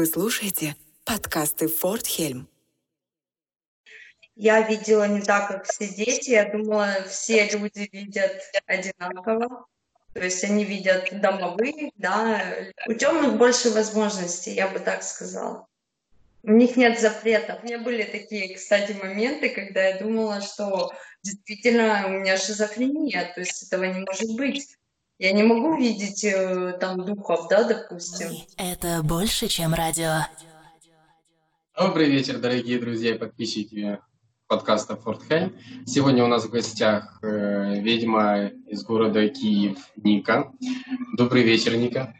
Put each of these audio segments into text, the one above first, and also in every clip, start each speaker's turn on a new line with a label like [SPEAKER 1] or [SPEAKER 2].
[SPEAKER 1] Вы слушаете подкасты Форт Хельм.
[SPEAKER 2] Я видела не так, как все дети. Я думала, все люди видят одинаково. То есть они видят домовые, да. У темных больше возможностей, я бы так сказала. У них нет запретов. У меня были такие, кстати, моменты, когда я думала, что действительно у меня шизофрения, то есть этого не может быть. Я не могу видеть э, там духов, да, допустим.
[SPEAKER 1] Это больше, чем радио.
[SPEAKER 3] Добрый вечер, дорогие друзья и подписчики подкаста Фортхайм. Сегодня у нас в гостях э, ведьма из города Киев Ника. Добрый вечер, Ника.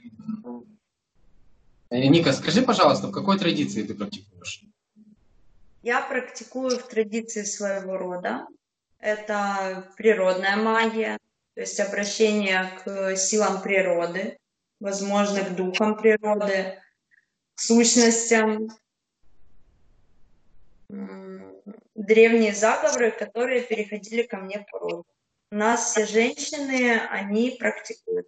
[SPEAKER 3] Э, Ника, скажи, пожалуйста, в какой традиции ты практикуешь?
[SPEAKER 2] Я практикую в традиции своего рода. Это природная магия, то есть обращение к силам природы, возможно, к духам природы, к сущностям, древние заговоры, которые переходили ко мне по роду. У нас все женщины, они практикуют.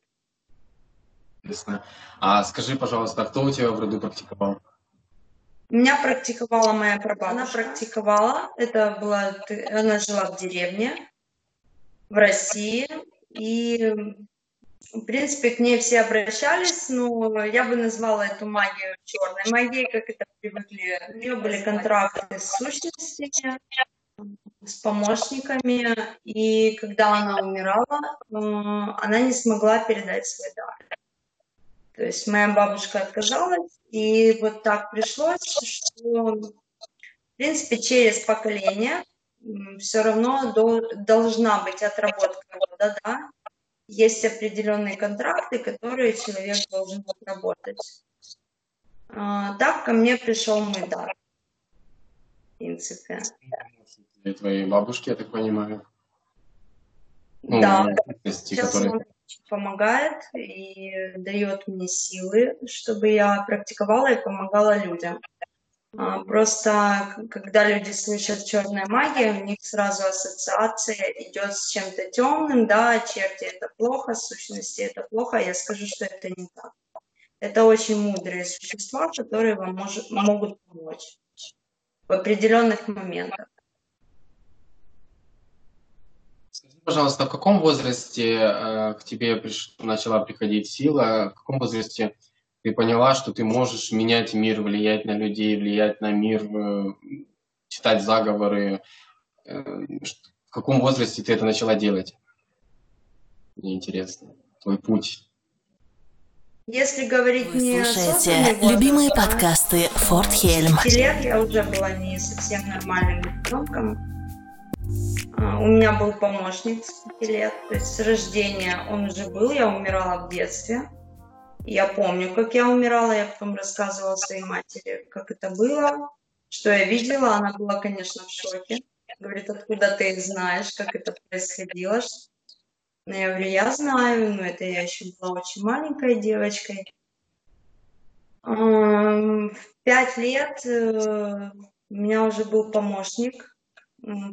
[SPEAKER 3] Интересно. А скажи, пожалуйста, кто у тебя в роду практиковал?
[SPEAKER 2] У меня практиковала моя прабабушка. Она практиковала, это была, она жила в деревне, в России, и, в принципе, к ней все обращались, но я бы назвала эту магию черной магией, как это привыкли. У нее были контракты с сущностями, с помощниками, и когда она умирала, э, она не смогла передать свой дар. То есть моя бабушка отказалась, и вот так пришлось, что, в принципе, через поколение все равно до, должна быть отработка рода, да. Есть определенные контракты, которые человек должен отработать. А, так ко мне пришел мой дар. В принципе.
[SPEAKER 3] И твоей бабушки, я так понимаю.
[SPEAKER 2] Ну, да, сейчас которые... он помогает и дает мне силы, чтобы я практиковала и помогала людям. А, просто когда люди слышат черная магия, у них сразу ассоциация идет с чем-то темным, да, черти это плохо, сущности это плохо, я скажу, что это не так. Это очень мудрые существа, которые вам может, могут помочь в определенных моментах.
[SPEAKER 3] Пожалуйста, в каком возрасте э, к тебе приш... начала приходить сила? В каком возрасте ты поняла, что ты можешь менять мир, влиять на людей, влиять на мир, э, читать заговоры. Э, в каком возрасте ты это начала делать? Мне интересно. Твой путь.
[SPEAKER 2] Если говорить
[SPEAKER 1] Вы
[SPEAKER 2] не
[SPEAKER 1] слушаете
[SPEAKER 2] возраст,
[SPEAKER 1] любимые да, подкасты Форт Хельм.
[SPEAKER 2] лет я уже была не совсем нормальным ребенком. А, у меня был помощник с 5 лет, то есть с рождения он уже был, я умирала в детстве. Я помню, как я умирала, я потом рассказывала своей матери, как это было, что я видела. Она была, конечно, в шоке. Говорит, откуда ты знаешь, как это происходило. Но я говорю, я знаю, но это я еще была очень маленькой девочкой. В пять лет э, у меня уже был помощник,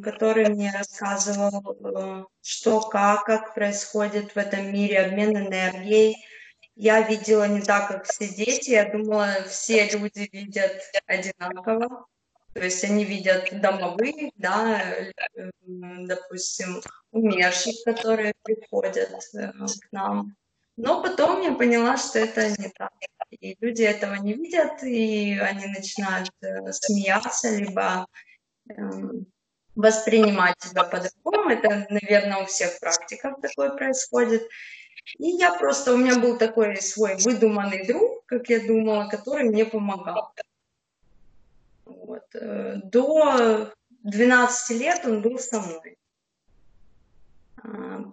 [SPEAKER 2] который мне рассказывал, э, что, как, как происходит в этом мире обмен энергией, я видела не так, как все дети. Я думала, все люди видят одинаково. То есть они видят домовых, да, э, допустим, умерших, которые приходят э, к нам. Но потом я поняла, что это не так. И люди этого не видят, и они начинают э, смеяться, либо эм, воспринимать тебя по-другому. Это, наверное, у всех практиков такое происходит. И я просто, у меня был такой свой выдуманный друг, как я думала, который мне помогал. Вот. Э, до 12 лет он был со мной. А,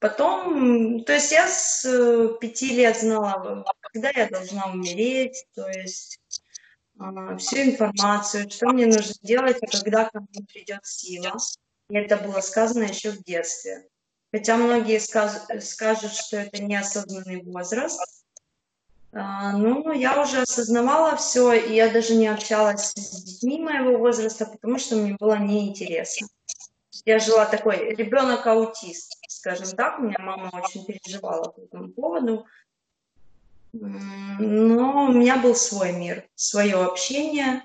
[SPEAKER 2] потом, то есть я с э, пяти лет знала, когда я должна умереть, то есть а, всю информацию, что мне нужно делать, когда ко мне придет сила. И это было сказано еще в детстве. Хотя многие скажут, что это неосознанный возраст. А, ну, я уже осознавала все, и я даже не общалась с детьми моего возраста, потому что мне было неинтересно. Я жила такой ребенок-аутист, скажем так. У меня мама очень переживала по этому поводу. Но у меня был свой мир, свое общение.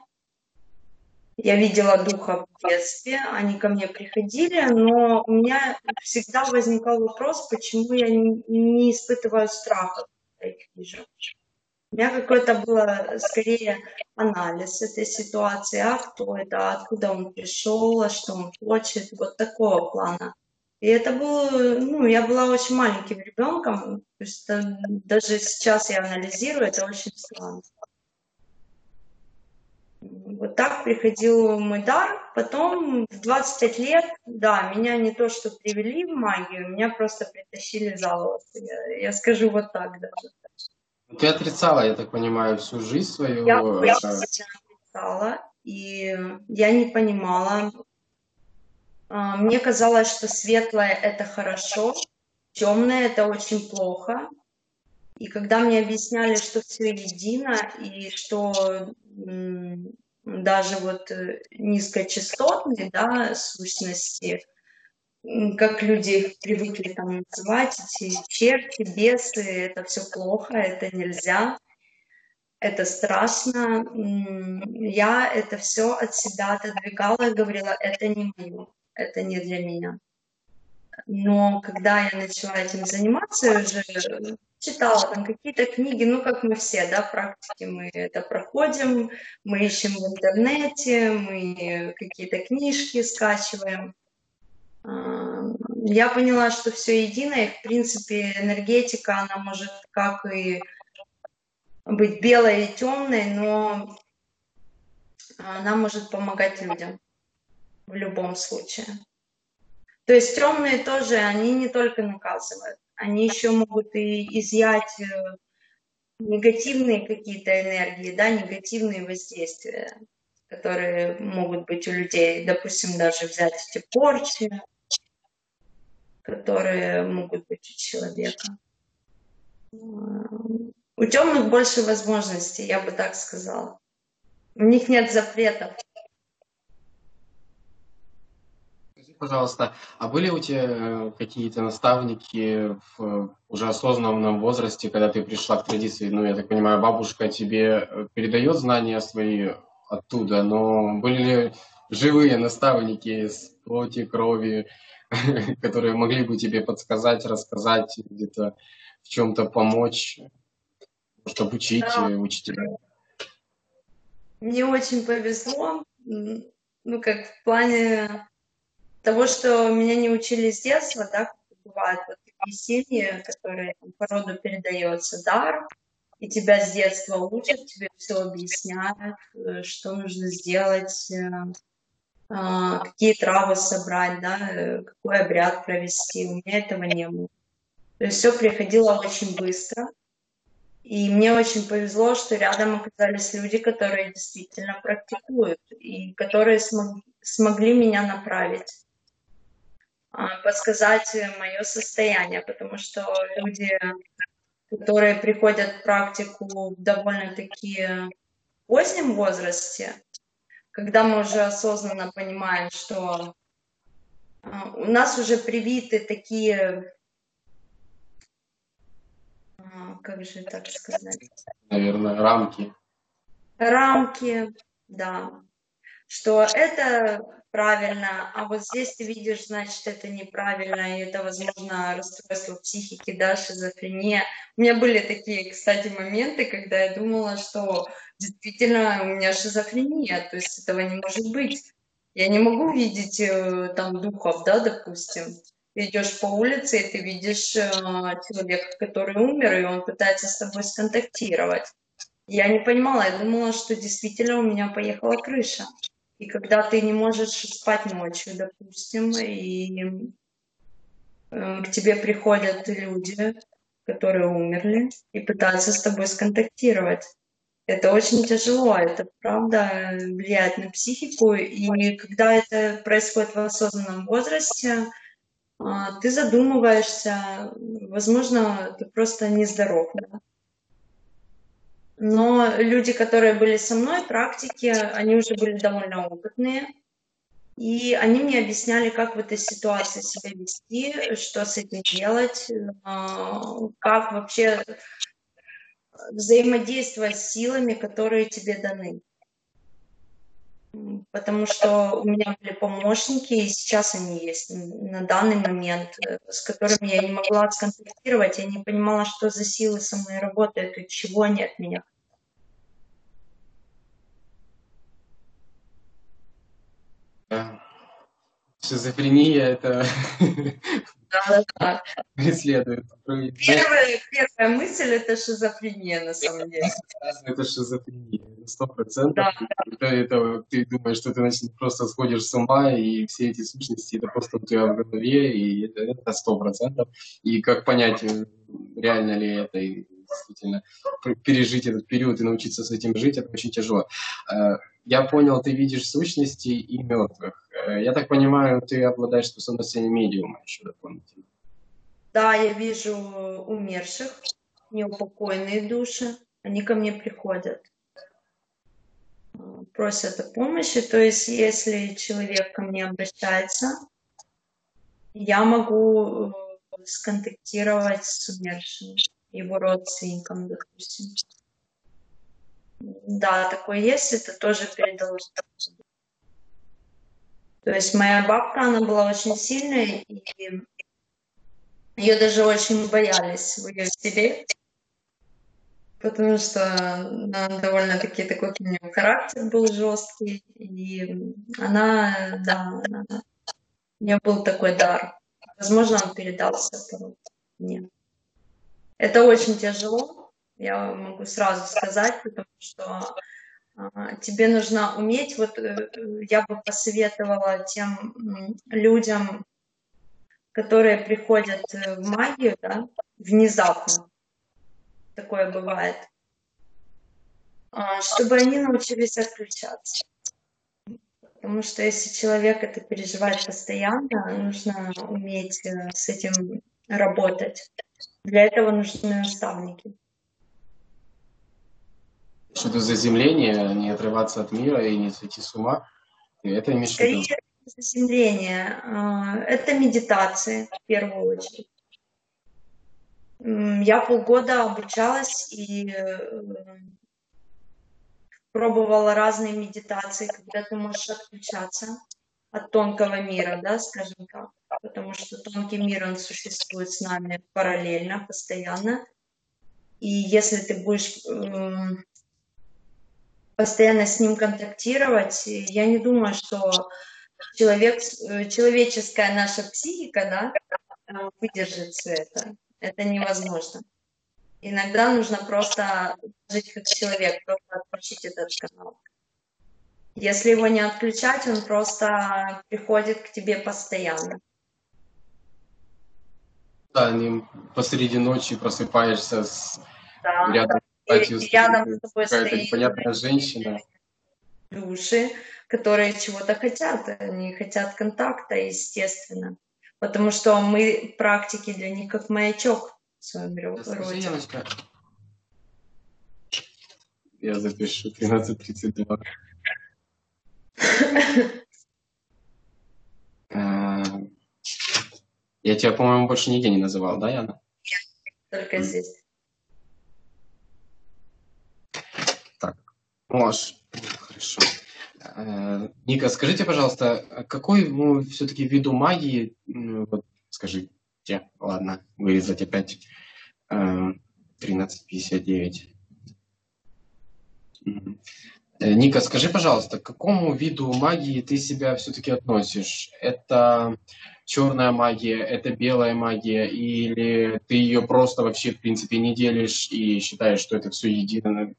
[SPEAKER 2] Я видела духа в детстве, они ко мне приходили, но у меня всегда возникал вопрос, почему я не, испытываю страха, когда их вижу. У меня какой-то было скорее анализ этой ситуации, а кто это, откуда он пришел, а что он хочет, вот такого плана. И это было, ну, я была очень маленьким ребенком, то есть даже сейчас я анализирую, это очень странно. Вот так приходил мой дар. Потом в 25 лет, да, меня не то что привели в магию, меня просто притащили за волосы. Я, я скажу вот так даже.
[SPEAKER 3] Ты отрицала, я так понимаю, всю жизнь свою?
[SPEAKER 2] Я, я отрицала, и я не понимала. А, мне казалось, что светлое – это хорошо, темное – это очень плохо. И когда мне объясняли, что все едино, и что даже вот э, низкочастотные да, сущности, как люди привыкли там называть, эти черти, бесы, это все плохо, это нельзя, это страшно. Я это все от себя отодвигала и говорила, это не мое, это не для меня. Но когда я начала этим заниматься, я уже читала там какие-то книги, ну, как мы все, да, практики, мы это проходим, мы ищем в интернете, мы какие-то книжки скачиваем. Я поняла, что все единое, в принципе, энергетика, она может как и быть белой и темной, но она может помогать людям в любом случае. То есть темные тоже, они не только наказывают, они еще могут и изъять э, негативные какие-то энергии, да, негативные воздействия, которые могут быть у людей. Допустим, даже взять эти порчи, которые могут быть у человека. У темных больше возможностей, я бы так сказала. У них нет запретов.
[SPEAKER 3] Скажи, пожалуйста, а были у тебя э, какие-то наставники в уже осознанном возрасте, когда ты пришла к традиции? Ну, я так понимаю, бабушка тебе э, передает знания свои оттуда, но были ли живые наставники с плоти, крови, которые могли бы тебе подсказать, рассказать, где-то в чем-то помочь, чтобы учить да. учителя?
[SPEAKER 2] Мне очень повезло, ну, как в плане того, что меня не учили с детства, да, бывают вот такие семьи, которые там, по роду передается дар, и тебя с детства учат, тебе все объясняют, э, что нужно сделать, э, а, какие травы собрать, да, э, какой обряд провести. У меня этого не было. То есть все приходило очень быстро. И мне очень повезло, что рядом оказались люди, которые действительно практикуют и которые смог, смогли меня направить, подсказать мое состояние, потому что люди, которые приходят в практику в довольно-таки позднем возрасте, когда мы уже осознанно понимаем, что а, у нас уже привиты такие, а, как же так сказать?
[SPEAKER 3] Наверное, рамки.
[SPEAKER 2] Рамки, да. Что это правильно, а вот здесь ты видишь, значит, это неправильно, и это, возможно, расстройство психики, да, шизофрения. У меня были такие, кстати, моменты, когда я думала, что действительно у меня шизофрения, то есть этого не может быть. Я не могу видеть э, там духов, да, допустим. Идешь по улице, и ты видишь э, человека, который умер, и он пытается с тобой сконтактировать. Я не понимала, я думала, что действительно у меня поехала крыша. И когда ты не можешь спать ночью, допустим, и э, к тебе приходят люди, которые умерли, и пытаются с тобой сконтактировать. Это очень тяжело, это правда влияет на психику, и когда это происходит в осознанном возрасте, а, ты задумываешься, возможно, ты просто нездоров. Да? Но люди, которые были со мной, практики, они уже были довольно опытные. И они мне объясняли, как в этой ситуации себя вести, что с этим делать, а, как вообще взаимодействовать с силами, которые тебе даны. Потому что у меня были помощники, и сейчас они есть на данный момент, с которыми я не могла сконтактировать, я не понимала, что за силы со мной работают и чего они от меня
[SPEAKER 3] Шизофрения это
[SPEAKER 2] Да, да.
[SPEAKER 3] преследует.
[SPEAKER 2] Первая, первая мысль это шизофрения на самом деле.
[SPEAKER 3] Это шизофрения, сто процентов.
[SPEAKER 2] Да.
[SPEAKER 3] Это, это ты думаешь, что ты значит, просто сходишь с ума, и все эти сущности это просто у тебя в голове, и это сто процентов. И как понять, э, реально ли это, и действительно пережить этот период и научиться с этим жить, это очень тяжело. Я понял, ты видишь сущности и мертвых. Э, Я так понимаю, ты обладаешь способностями медиума еще дополнительно.
[SPEAKER 2] Да, я вижу умерших, неупокоенные души, они ко мне приходят, просят о помощи. То есть, если человек ко мне обращается, я могу э, сконтактировать с умершим, его родственником, допустим. Да, такое есть, это тоже передалось. То есть моя бабка, она была очень сильная, и ее даже очень боялись в ее селе, потому что она довольно-таки такой у нее характер был жесткий, и она, да, она, у нее был такой дар. Возможно, он передался мне. Это очень тяжело, я могу сразу сказать, потому что а, тебе нужно уметь, вот э, я бы посоветовала тем людям, которые приходят э, в магию, да, внезапно, такое бывает, а, чтобы они научились отключаться. Потому что если человек это переживает постоянно, нужно уметь э, с этим работать. Для этого нужны наставники.
[SPEAKER 3] Что-то заземление, не отрываться от мира и не сойти с ума. И это?
[SPEAKER 2] Скорее, заземление. а, Это медитации, в первую очередь. Я полгода обучалась и э, пробовала разные медитации, когда ты можешь отключаться от тонкого мира, да, скажем так, потому что тонкий мир, он существует с нами параллельно, постоянно. И если ты будешь м, постоянно с ним контактировать, и я не думаю, что человек, э, человеческая наша психика, да, э, выдержит все это. Это невозможно. Иногда нужно просто жить как человек, просто отключить этот канал. Если его не отключать, он просто приходит к тебе постоянно.
[SPEAKER 3] Да, не посреди ночи просыпаешься с
[SPEAKER 2] Да.
[SPEAKER 3] рядом,
[SPEAKER 2] И рядом с тобой стоит
[SPEAKER 3] непонятная женщина.
[SPEAKER 2] души, которые чего-то хотят. Они хотят контакта, естественно. Потому что мы практики для них как маячок в своем роде.
[SPEAKER 3] Я запишу 13.32. Э, Я тебя, по-моему, больше нигде не называл, да, Яна?
[SPEAKER 2] Только здесь.
[SPEAKER 3] Можешь. Хорошо. Э, Ника, скажите, пожалуйста, а какой ну, все-таки виду магии, вот скажите, ладно, вырезать опять э, 13.59. Мгм. Э, Ника, скажи, пожалуйста, к какому виду магии ты себя все-таки относишь? Это черная магия, это белая магия, или ты ее просто вообще, в принципе, не делишь и считаешь, что это все едино?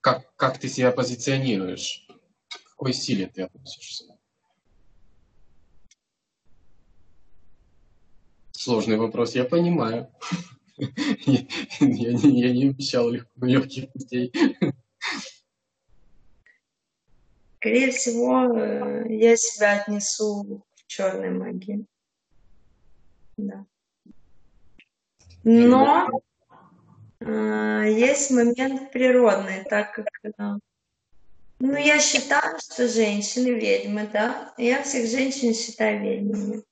[SPEAKER 3] Как, как ты себя позиционируешь? К какой силе ты относишься? Сложный вопрос, я понимаю. Я, я не, я не обещал лег- легких путей.
[SPEAKER 2] Скорее всего, э, я себя отнесу к черной магии. Да. Но есть момент природный, так как э, ну, я считаю, что женщины ведьмы, да. Я всех женщин считаю ведьмами.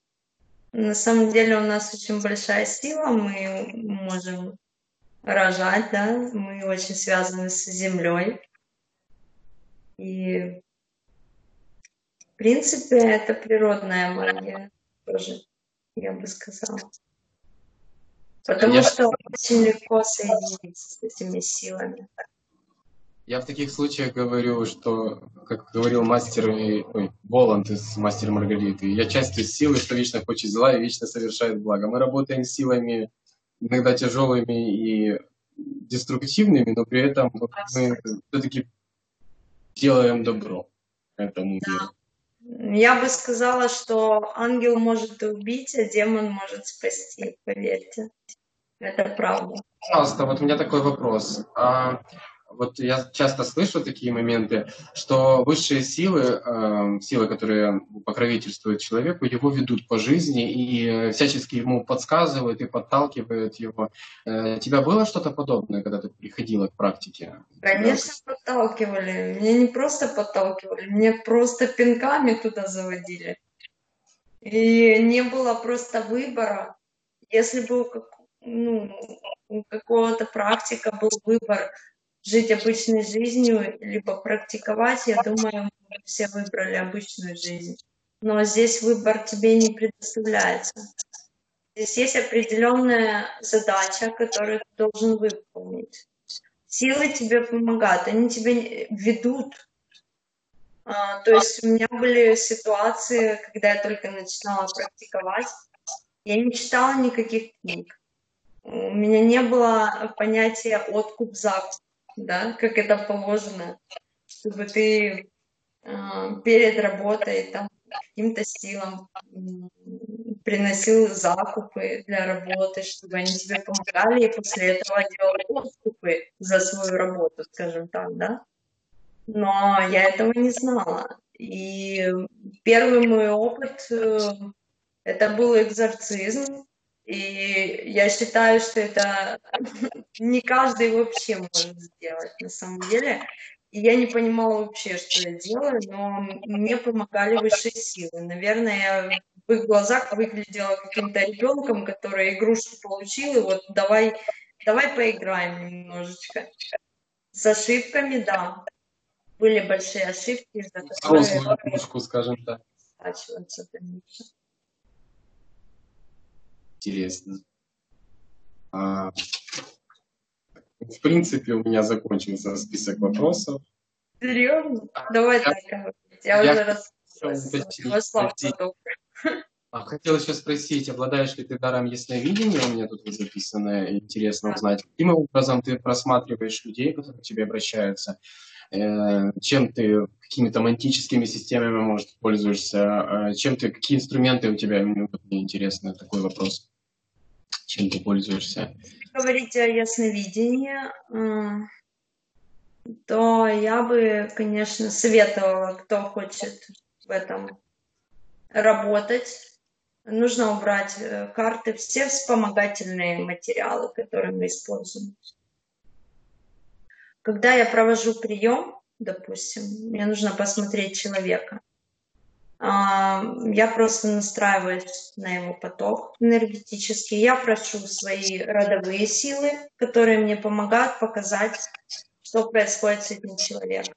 [SPEAKER 2] На самом деле у нас очень большая сила, мы можем рожать, да, мы очень связаны с землей. И в принципе это природная магия тоже, я бы сказала. Потому я... что очень легко соединиться с этими силами.
[SPEAKER 3] Я в таких случаях говорю, что, как говорил мастер, ой, Воланд из «Мастера Маргариты», я часть из силы, что вечно хочет зла и вечно совершает благо. Мы работаем силами иногда тяжелыми и деструктивными, но при этом мы все-таки делаем добро этому миру.
[SPEAKER 2] Я бы сказала, что ангел может убить, а демон может спасти, поверьте. Это правда.
[SPEAKER 3] Пожалуйста, вот у меня такой вопрос. А вот я часто слышу такие моменты, что высшие силы, э, силы, которые покровительствуют человеку, его ведут по жизни и всячески ему подсказывают и подталкивают его. Э, тебя было что-то подобное, когда ты приходила к практике?
[SPEAKER 2] Конечно, да? подталкивали. Меня не просто подталкивали, меня просто пинками туда заводили. И не было просто выбора. Если бы ну, у какого-то практика был выбор жить обычной жизнью, либо практиковать, я думаю, мы все выбрали обычную жизнь. Но здесь выбор тебе не предоставляется. Здесь есть определенная задача, которую ты должен выполнить. Силы тебе помогают, они тебе ведут. А, то есть у меня были ситуации, когда я только начинала практиковать, я не читала никаких книг. У меня не было понятия откуп-закуп да, как это положено, чтобы ты э, перед работой там каким-то силам приносил закупы для работы, чтобы они тебе помогали, и после этого делал откупы за свою работу, скажем так, да. Но я этого не знала. И первый мой опыт э, это был экзорцизм, и я считаю, что это не каждый вообще может сделать на самом деле. И я не понимала вообще, что я делаю, но мне помогали высшие силы. Наверное, я в их глазах выглядела каким-то ребенком, который игрушку получил, и вот давай, давай поиграем немножечко. С ошибками, да. Были большие ошибки,
[SPEAKER 3] которые... игрушку, скажем так интересно. А, в принципе, у меня закончился список вопросов.
[SPEAKER 2] Серьезно? Давай так. Я, я уже раз вошла
[SPEAKER 3] а, хотел еще спросить, обладаешь ли ты даром ясновидения? У меня тут вот записано, интересно узнать. Каким образом ты просматриваешь людей, которые к тебе обращаются? Э, чем ты, какими-то мантическими системами, может, пользуешься? Э, чем ты, какие инструменты у тебя? Мне интересно такой вопрос чем ты пользуешься?
[SPEAKER 2] Говорите о ясновидении, то я бы, конечно, советовала, кто хочет в этом работать. Нужно убрать э, карты, все вспомогательные материалы, которые мы используем. Когда я провожу прием, допустим, мне нужно посмотреть человека. Я просто настраиваюсь на его поток энергетический. Я прошу свои родовые силы, которые мне помогают показать, что происходит с этим человеком.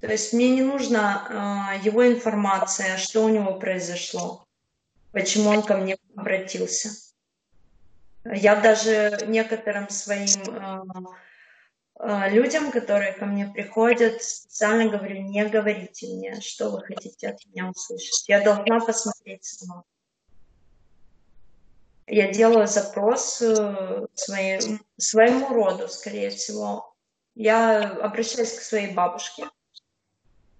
[SPEAKER 2] То есть мне не нужна а, его информация, что у него произошло, почему он ко мне обратился. Я даже некоторым своим а, а, людям, которые ко мне приходят, специально говорю, не говорите мне, что вы хотите от меня услышать. Я должна посмотреть сама. Я делаю запрос э, своей, своему роду, скорее всего. Я обращаюсь к своей бабушке,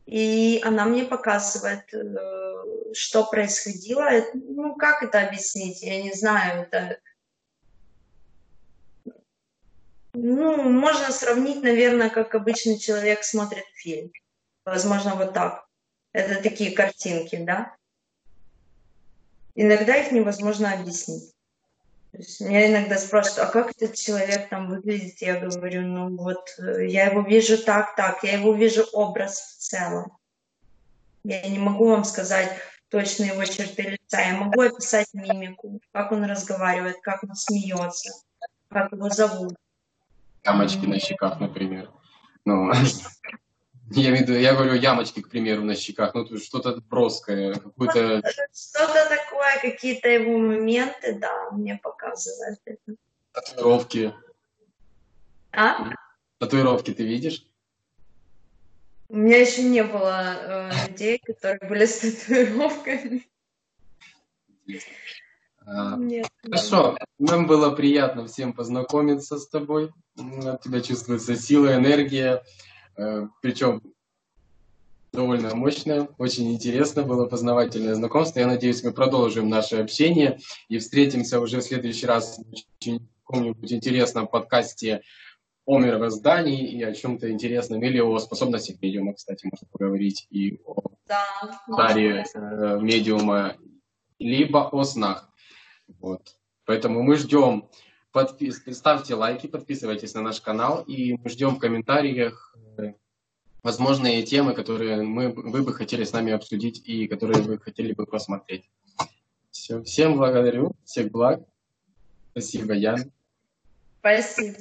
[SPEAKER 2] и она мне показывает, э, что происходило. Ну, как это объяснить? Я не знаю. Это ну, можно сравнить, наверное, как обычный человек смотрит фильм. Возможно, вот так. Это такие картинки, да? Иногда их невозможно объяснить. То есть меня иногда спрашивают, а как этот человек там выглядит? Я говорю, ну вот, э, я его вижу так, так, я его вижу образ в целом. Я не могу вам сказать точно его черты лица, я могу описать мимику, как он разговаривает, как он смеется, как его зовут
[SPEAKER 3] Ямочки на щеках, например. Ну, я, имею в виду, я говорю ямочки, к примеру, на щеках. Ну, что-то броское, какое-то...
[SPEAKER 2] Что-то такое, какие-то его моменты, да, мне показывают это.
[SPEAKER 3] Татуировки.
[SPEAKER 2] А?
[SPEAKER 3] Татуировки ты видишь?
[SPEAKER 2] У меня еще не было э, людей, которые были с татуировками.
[SPEAKER 3] А, Нет, Хорошо, нам было приятно всем познакомиться с тобой. От тебя чувствуется сила, энергия, э, причем довольно мощная, очень интересно было познавательное знакомство. Я надеюсь, мы продолжим наше общение и встретимся уже в следующий раз в каком-нибудь интересном подкасте о мировоздании и о чем-то интересном, или о способностях медиума, кстати, можно поговорить, и о
[SPEAKER 2] да,
[SPEAKER 3] даре э, медиума, либо о снах. Вот. Поэтому мы ждем. Подпис... Ставьте лайки, подписывайтесь на наш канал, и мы ждем в комментариях э, возможные темы, которые мы, вы бы хотели с нами обсудить и которые вы хотели бы посмотреть. Все. Всем благодарю, всех благ. Спасибо, Ян.
[SPEAKER 2] Спасибо.